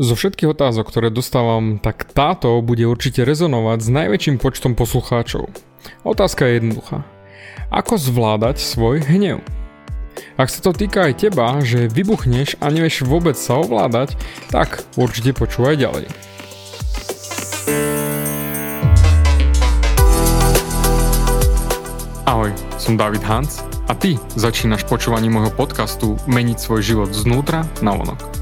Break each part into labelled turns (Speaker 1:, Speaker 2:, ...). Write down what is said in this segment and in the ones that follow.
Speaker 1: Zo všetkých otázok, ktoré dostávam, tak táto bude určite rezonovať s najväčším počtom poslucháčov. Otázka je jednoduchá. Ako zvládať svoj hnev? Ak sa to týka aj teba, že vybuchneš a nevieš vôbec sa ovládať, tak určite počúvaj ďalej. Ahoj, som David Hans a ty začínaš počúvanie môjho podcastu Meniť svoj život znútra na vonok.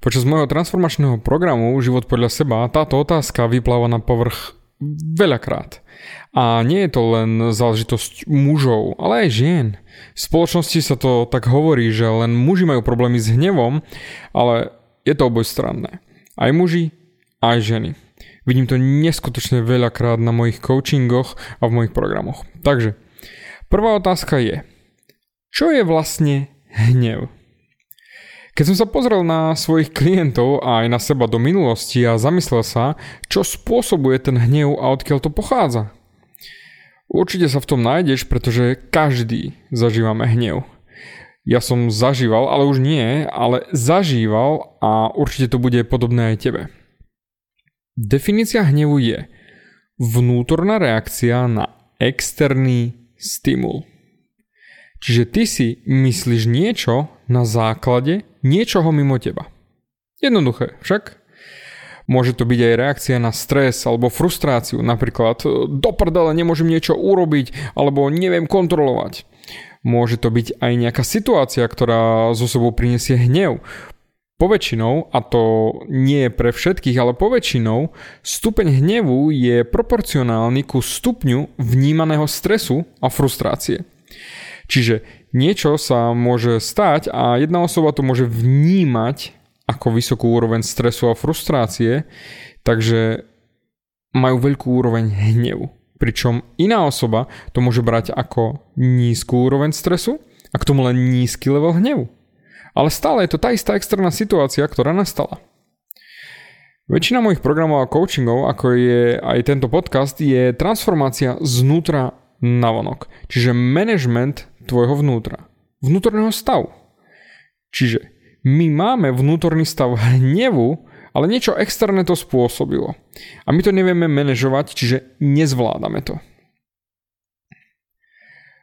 Speaker 1: Počas môjho transformačného programu Život podľa seba táto otázka vypláva na povrch veľakrát. A nie je to len záležitosť mužov, ale aj žien. V spoločnosti sa to tak hovorí, že len muži majú problémy s hnevom, ale je to obojstranné. Aj muži, aj ženy. Vidím to neskutočne veľakrát na mojich coachingoch a v mojich programoch. Takže, prvá otázka je, čo je vlastne hnev? Keď som sa pozrel na svojich klientov a aj na seba do minulosti a zamyslel sa, čo spôsobuje ten hnev a odkiaľ to pochádza. Určite sa v tom nájdeš, pretože každý zažívame hnev. Ja som zažíval, ale už nie, ale zažíval a určite to bude podobné aj tebe. Definícia hnevu je vnútorná reakcia na externý stimul. Čiže ty si myslíš niečo na základe niečoho mimo teba. Jednoduché, však? Môže to byť aj reakcia na stres alebo frustráciu, napríklad do prdele nemôžem niečo urobiť alebo neviem kontrolovať. Môže to byť aj nejaká situácia, ktorá zo sebou prinesie hnev. Poväčšinou, a to nie je pre všetkých, ale poväčšinou, stupeň hnevu je proporcionálny ku stupňu vnímaného stresu a frustrácie. Čiže niečo sa môže stať a jedna osoba to môže vnímať ako vysokú úroveň stresu a frustrácie, takže majú veľkú úroveň hnevu. Pričom iná osoba to môže brať ako nízku úroveň stresu a k tomu len nízky level hnevu. Ale stále je to tá istá externá situácia, ktorá nastala. Väčšina mojich programov a coachingov, ako je aj tento podcast, je transformácia znútra na vonok. Čiže management tvojho vnútra. Vnútorného stavu. Čiže my máme vnútorný stav hnevu, ale niečo externé to spôsobilo. A my to nevieme manažovať, čiže nezvládame to.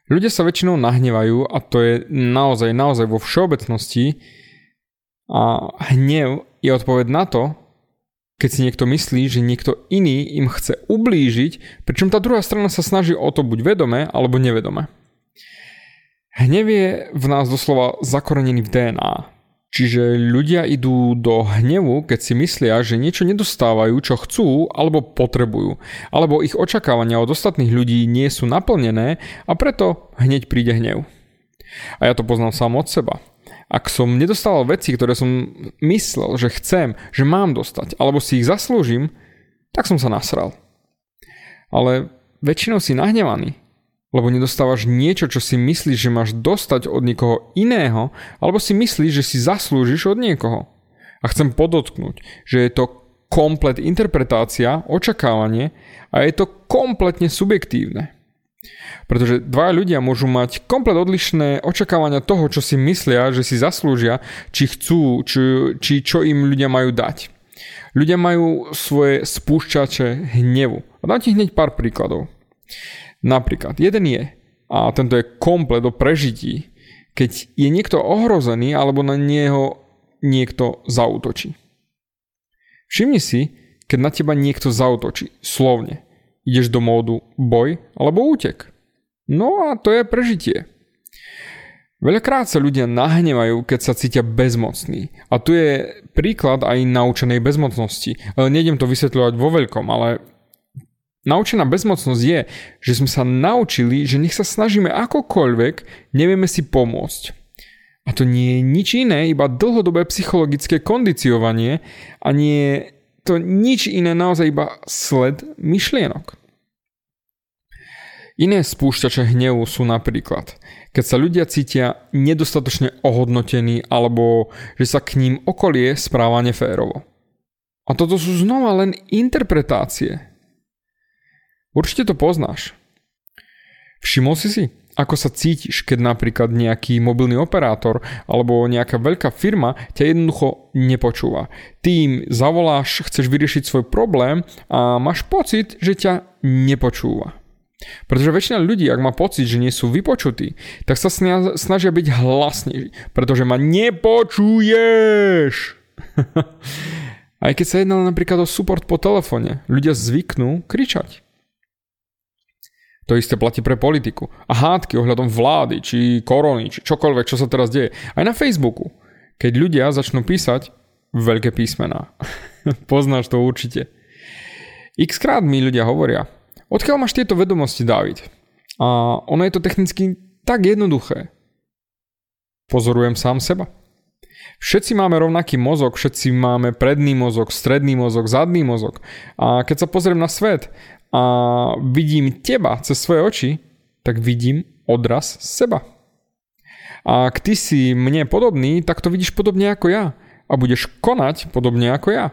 Speaker 1: Ľudia sa väčšinou nahnevajú a to je naozaj, naozaj vo všeobecnosti a hnev je odpoveď na to, keď si niekto myslí, že niekto iný im chce ublížiť, pričom tá druhá strana sa snaží o to buď vedome alebo nevedome. Hnev je v nás doslova zakorenený v DNA. Čiže ľudia idú do hnevu, keď si myslia, že niečo nedostávajú, čo chcú alebo potrebujú, alebo ich očakávania od ostatných ľudí nie sú naplnené a preto hneď príde hnev. A ja to poznám sám od seba. Ak som nedostával veci, ktoré som myslel, že chcem, že mám dostať, alebo si ich zaslúžim, tak som sa nasral. Ale väčšinou si nahnevaný, lebo nedostávaš niečo, čo si myslíš, že máš dostať od niekoho iného, alebo si myslíš, že si zaslúžiš od niekoho. A chcem podotknúť, že je to komplet interpretácia, očakávanie a je to kompletne subjektívne. Pretože dva ľudia môžu mať komplet odlišné očakávania toho, čo si myslia, že si zaslúžia, či chcú, či, či čo im ľudia majú dať. Ľudia majú svoje spúšťače hnevu. A dám ti hneď pár príkladov. Napríklad, jeden je, a tento je komplet o prežití, keď je niekto ohrozený alebo na neho niekto zautočí. Všimni si, keď na teba niekto zautočí, slovne. Ideš do módu boj alebo útek. No a to je prežitie. Veľakrát sa ľudia nahnevajú, keď sa cítia bezmocní. A tu je príklad aj naučenej bezmocnosti. Nejdem to vysvetľovať vo veľkom, ale naučená bezmocnosť je, že sme sa naučili, že nech sa snažíme akokoľvek, nevieme si pomôcť. A to nie je nič iné, iba dlhodobé psychologické kondiciovanie a nie je to nič iné, naozaj iba sled myšlienok. Iné spúšťače hnevu sú napríklad, keď sa ľudia cítia nedostatočne ohodnotení alebo že sa k ním okolie správa neférovo. A toto sú znova len interpretácie. Určite to poznáš. Všimol si si, ako sa cítiš, keď napríklad nejaký mobilný operátor alebo nejaká veľká firma ťa jednoducho nepočúva. Ty im zavoláš, chceš vyriešiť svoj problém a máš pocit, že ťa nepočúva. Pretože väčšina ľudí, ak má pocit, že nie sú vypočutí, tak sa snažia byť hlasní, pretože ma nepočuješ. Aj keď sa jedná napríklad o support po telefóne, ľudia zvyknú kričať. To isté platí pre politiku. A hádky ohľadom vlády, či korony, či čokoľvek, čo sa teraz deje. Aj na Facebooku. Keď ľudia začnú písať veľké písmená. Poznáš to určite. X krát mi ľudia hovoria, Odkiaľ máš tieto vedomosti, David? A ono je to technicky tak jednoduché. Pozorujem sám seba. Všetci máme rovnaký mozog, všetci máme predný mozog, stredný mozog, zadný mozog. A keď sa pozriem na svet a vidím teba cez svoje oči, tak vidím odraz seba. A ak ty si mne podobný, tak to vidíš podobne ako ja. A budeš konať podobne ako ja.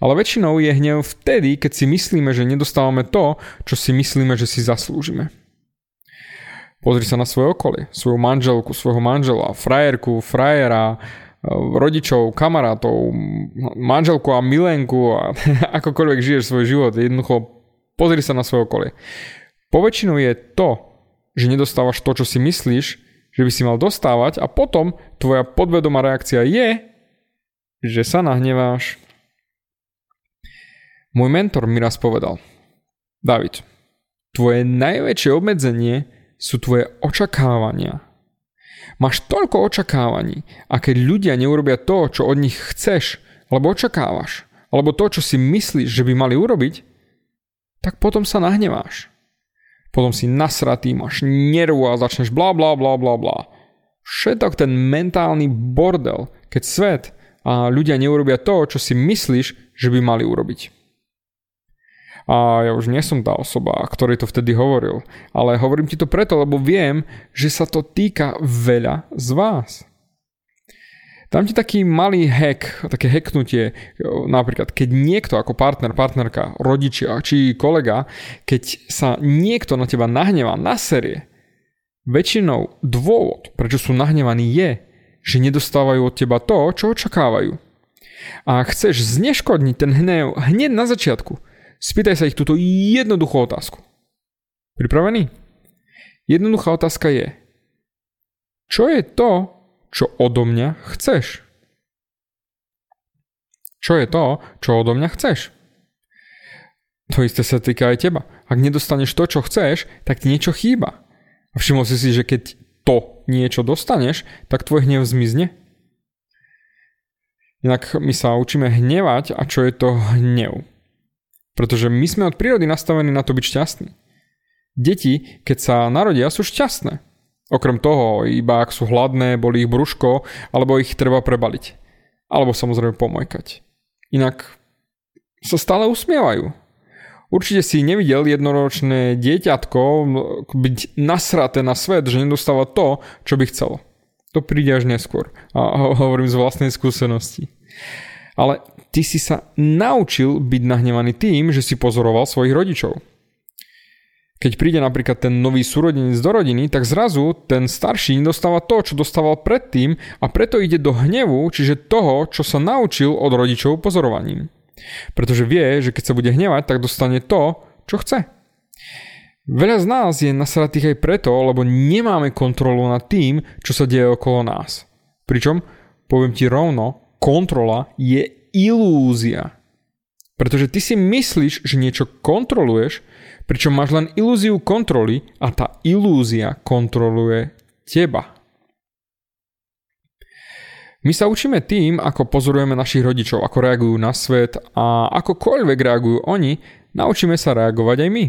Speaker 1: Ale väčšinou je hnev vtedy, keď si myslíme, že nedostávame to, čo si myslíme, že si zaslúžime. Pozri sa na svoje okolie, svoju manželku, svojho manžela, frajerku, frajera, rodičov, kamarátov, manželku a milenku a akokoľvek žiješ svoj život. Jednoducho pozri sa na svoje okolie. Poväčšinou je to, že nedostávaš to, čo si myslíš, že by si mal dostávať a potom tvoja podvedomá reakcia je, že sa nahneváš. Môj mentor mi raz povedal, David, tvoje najväčšie obmedzenie sú tvoje očakávania. Máš toľko očakávaní a keď ľudia neurobia to, čo od nich chceš, alebo očakávaš, alebo to, čo si myslíš, že by mali urobiť, tak potom sa nahneváš. Potom si nasratý, máš nervu a začneš bla bla bla bla bla. Všetok ten mentálny bordel, keď svet a ľudia neurobia to, čo si myslíš, že by mali urobiť. A ja už nie som tá osoba, ktorý to vtedy hovoril. Ale hovorím ti to preto, lebo viem, že sa to týka veľa z vás. Dám ti taký malý hack, také hacknutie, napríklad keď niekto ako partner, partnerka, rodičia či kolega, keď sa niekto na teba nahnevá na série, väčšinou dôvod, prečo sú nahnevaní je, že nedostávajú od teba to, čo očakávajú. A chceš zneškodniť ten hnev hneď na začiatku, Spýtaj sa ich túto jednoduchú otázku. Pripravený? Jednoduchá otázka je, čo je to, čo odo mňa chceš? Čo je to, čo odo mňa chceš? To isté sa týka aj teba. Ak nedostaneš to, čo chceš, tak ti niečo chýba. A všimol si si, že keď to niečo dostaneš, tak tvoj hnev zmizne? Inak my sa učíme hnevať a čo je to hnev? Pretože my sme od prírody nastavení na to byť šťastní. Deti, keď sa narodia, sú šťastné. Okrem toho, iba ak sú hladné, boli ich brúško, alebo ich treba prebaliť. Alebo samozrejme pomojkať. Inak sa stále usmievajú. Určite si nevidel jednoročné dieťatko byť nasraté na svet, že nedostáva to, čo by chcelo. To príde až neskôr. A hovorím z vlastnej skúsenosti. Ale ty si sa naučil byť nahnevaný tým, že si pozoroval svojich rodičov. Keď príde napríklad ten nový súrodenec do rodiny, tak zrazu ten starší dostáva to, čo dostával predtým a preto ide do hnevu, čiže toho, čo sa naučil od rodičov pozorovaním. Pretože vie, že keď sa bude hnevať, tak dostane to, čo chce. Veľa z nás je nasratých aj preto, lebo nemáme kontrolu nad tým, čo sa deje okolo nás. Pričom, poviem ti rovno, kontrola je ilúzia. Pretože ty si myslíš, že niečo kontroluješ, pričom máš len ilúziu kontroly a tá ilúzia kontroluje teba. My sa učíme tým, ako pozorujeme našich rodičov, ako reagujú na svet a akokoľvek reagujú oni, naučíme sa reagovať aj my.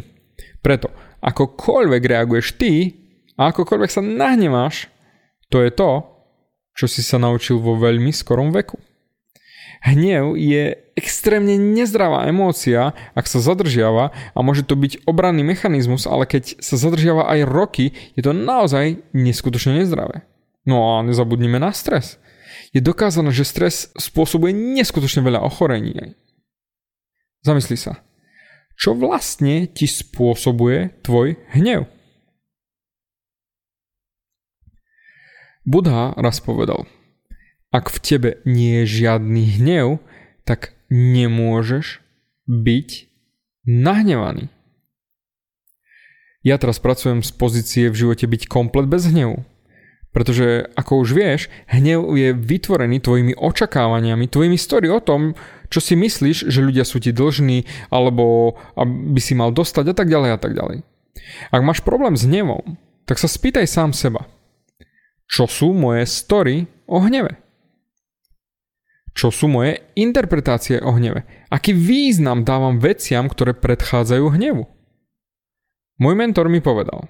Speaker 1: Preto, akokoľvek reaguješ ty a akokoľvek sa nahneváš, to je to, čo si sa naučil vo veľmi skorom veku. Hnev je extrémne nezdravá emócia, ak sa zadržiava a môže to byť obranný mechanizmus, ale keď sa zadržiava aj roky, je to naozaj neskutočne nezdravé. No a nezabudnime na stres je dokázané, že stres spôsobuje neskutočne veľa ochorení. Zamysli sa. Čo vlastne ti spôsobuje tvoj hnev? Budha raz povedal, ak v tebe nie je žiadny hnev, tak nemôžeš byť nahnevaný. Ja teraz pracujem z pozície v živote byť komplet bez hnevu. Pretože, ako už vieš, hnev je vytvorený tvojimi očakávaniami, tvojimi story o tom, čo si myslíš, že ľudia sú ti dlžní, alebo by si mal dostať a tak ďalej a tak ďalej. Ak máš problém s hnevom, tak sa spýtaj sám seba. Čo sú moje story o hneve? Čo sú moje interpretácie o hneve? Aký význam dávam veciam, ktoré predchádzajú hnevu? Môj mentor mi povedal,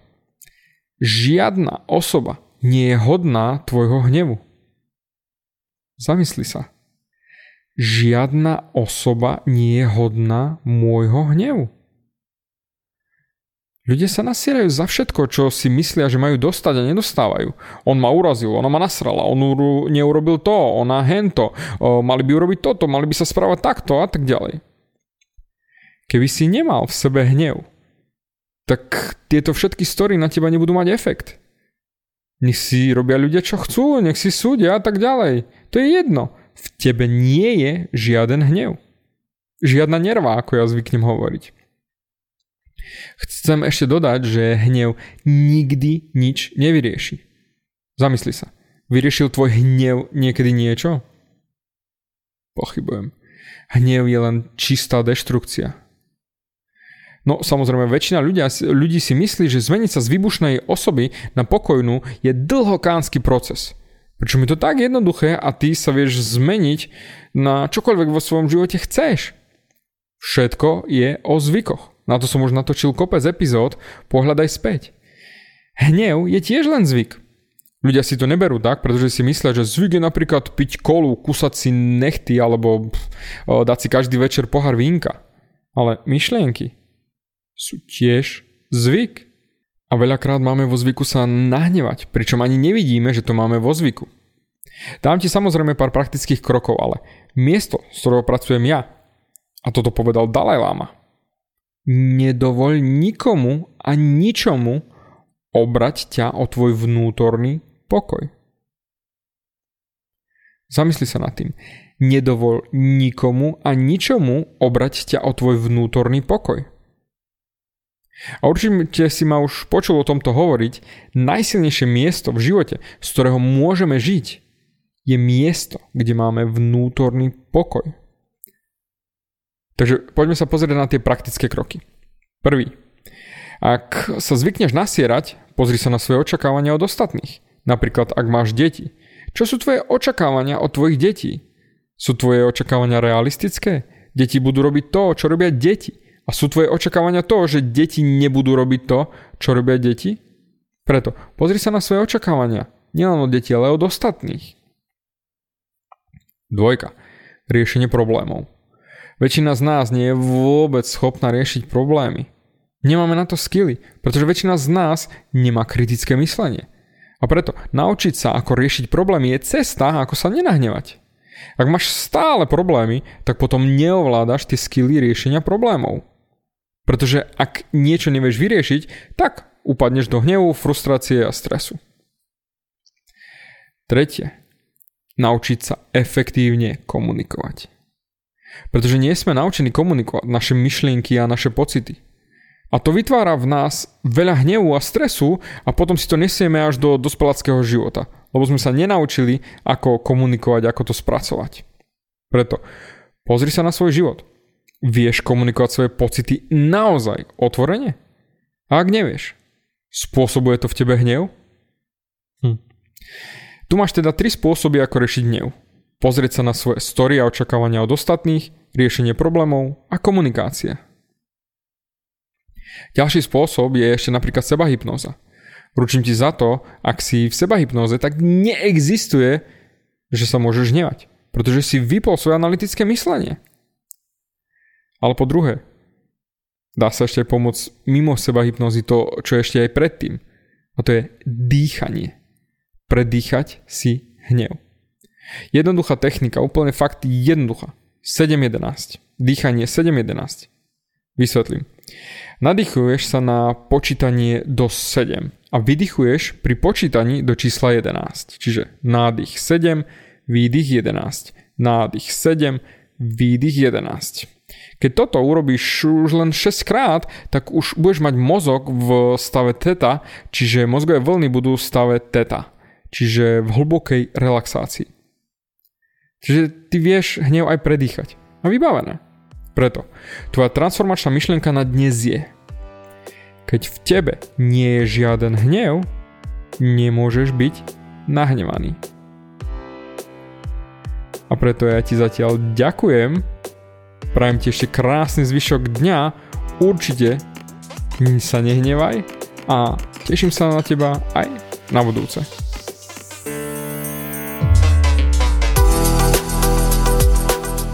Speaker 1: žiadna osoba nie je hodná tvojho hnevu. Zamysli sa. Žiadna osoba nie je hodná môjho hnevu. Ľudia sa nasierajú za všetko, čo si myslia, že majú dostať a nedostávajú. On ma urazil, ona ma nasrala, on neurobil to, ona hento, mali by urobiť toto, mali by sa správať takto a tak ďalej. Keby si nemal v sebe hnev, tak tieto všetky story na teba nebudú mať efekt. Nech si robia ľudia, čo chcú, nech si súdia a tak ďalej. To je jedno. V tebe nie je žiaden hnev. Žiadna nerva, ako ja zvyknem hovoriť. Chcem ešte dodať, že hnev nikdy nič nevyrieši. Zamysli sa. Vyriešil tvoj hnev niekedy niečo? Pochybujem. Hnev je len čistá deštrukcia. No samozrejme, väčšina ľudia, ľudí si myslí, že zmeniť sa z výbušnej osoby na pokojnú je dlhokánsky proces. Pričom je to tak jednoduché a ty sa vieš zmeniť na čokoľvek vo svojom živote chceš. Všetko je o zvykoch. Na to som už natočil kopec epizód, pohľadaj späť. Hnev je tiež len zvyk. Ľudia si to neberú tak, pretože si myslia, že zvyk je napríklad piť kolu, kusať si nechty alebo pff, dať si každý večer pohár vínka. Ale myšlienky, sú tiež zvyk. A veľakrát máme vo zvyku sa nahnevať, pričom ani nevidíme, že to máme vo zvyku. Dám ti samozrejme pár praktických krokov, ale miesto, z ktorého pracujem ja, a toto povedal Dalaj Lama, nedovoľ nikomu a ničomu obrať ťa o tvoj vnútorný pokoj. Zamysli sa nad tým. Nedovol nikomu a ničomu obrať ťa o tvoj vnútorný pokoj. A určite si ma už počul o tomto hovoriť, najsilnejšie miesto v živote, z ktorého môžeme žiť, je miesto, kde máme vnútorný pokoj. Takže poďme sa pozrieť na tie praktické kroky. Prvý. Ak sa zvykneš nasierať, pozri sa na svoje očakávania od ostatných. Napríklad, ak máš deti. Čo sú tvoje očakávania od tvojich detí? Sú tvoje očakávania realistické? Deti budú robiť to, čo robia deti a sú tvoje očakávania to, že deti nebudú robiť to, čo robia deti? Preto pozri sa na svoje očakávania. Nielen od detí, ale od ostatných. Dvojka. Riešenie problémov. Väčšina z nás nie je vôbec schopná riešiť problémy. Nemáme na to skily, pretože väčšina z nás nemá kritické myslenie. A preto naučiť sa, ako riešiť problémy je cesta, ako sa nenahnevať. Ak máš stále problémy, tak potom neovládaš tie skily riešenia problémov. Pretože ak niečo nevieš vyriešiť, tak upadneš do hnevu, frustrácie a stresu. Tretie. Naučiť sa efektívne komunikovať. Pretože nie sme naučení komunikovať naše myšlienky a naše pocity. A to vytvára v nás veľa hnevu a stresu a potom si to nesieme až do dospeláckého života, lebo sme sa nenaučili, ako komunikovať, ako to spracovať. Preto pozri sa na svoj život. Vieš komunikovať svoje pocity naozaj otvorene? A ak nevieš, spôsobuje to v tebe hnev? Hm. Tu máš teda tri spôsoby, ako riešiť hnev. Pozrieť sa na svoje story a očakávania od ostatných, riešenie problémov a komunikácia. Ďalší spôsob je ešte napríklad sebahypnoza. Ručím ti za to, ak si v sebahypnoze, tak neexistuje, že sa môžeš hnevať, pretože si vypol svoje analytické myslenie. Ale po druhé, dá sa ešte pomôcť mimo seba hypnozy to, čo ešte aj predtým. A to je dýchanie. Predýchať si hnev. Jednoduchá technika, úplne fakt jednoduchá. 7.11. Dýchanie 7.11. Vysvetlím. Nadýchuješ sa na počítanie do 7 a vydychuješ pri počítaní do čísla 11. Čiže nádych 7, výdych 11. Nádych 7, výdych 11. Keď toto urobíš už len 6 krát, tak už budeš mať mozog v stave teta, čiže mozgové vlny budú v stave teta, čiže v hlbokej relaxácii. Čiže ty vieš hnev aj predýchať. A vybavené. Preto, tvoja transformačná myšlienka na dnes je keď v tebe nie je žiaden hnev, nemôžeš byť nahnevaný. A preto ja ti zatiaľ ďakujem Prajem ti ešte krásny zvyšok dňa. Určite sa nehnevaj a teším sa na teba aj na budúce.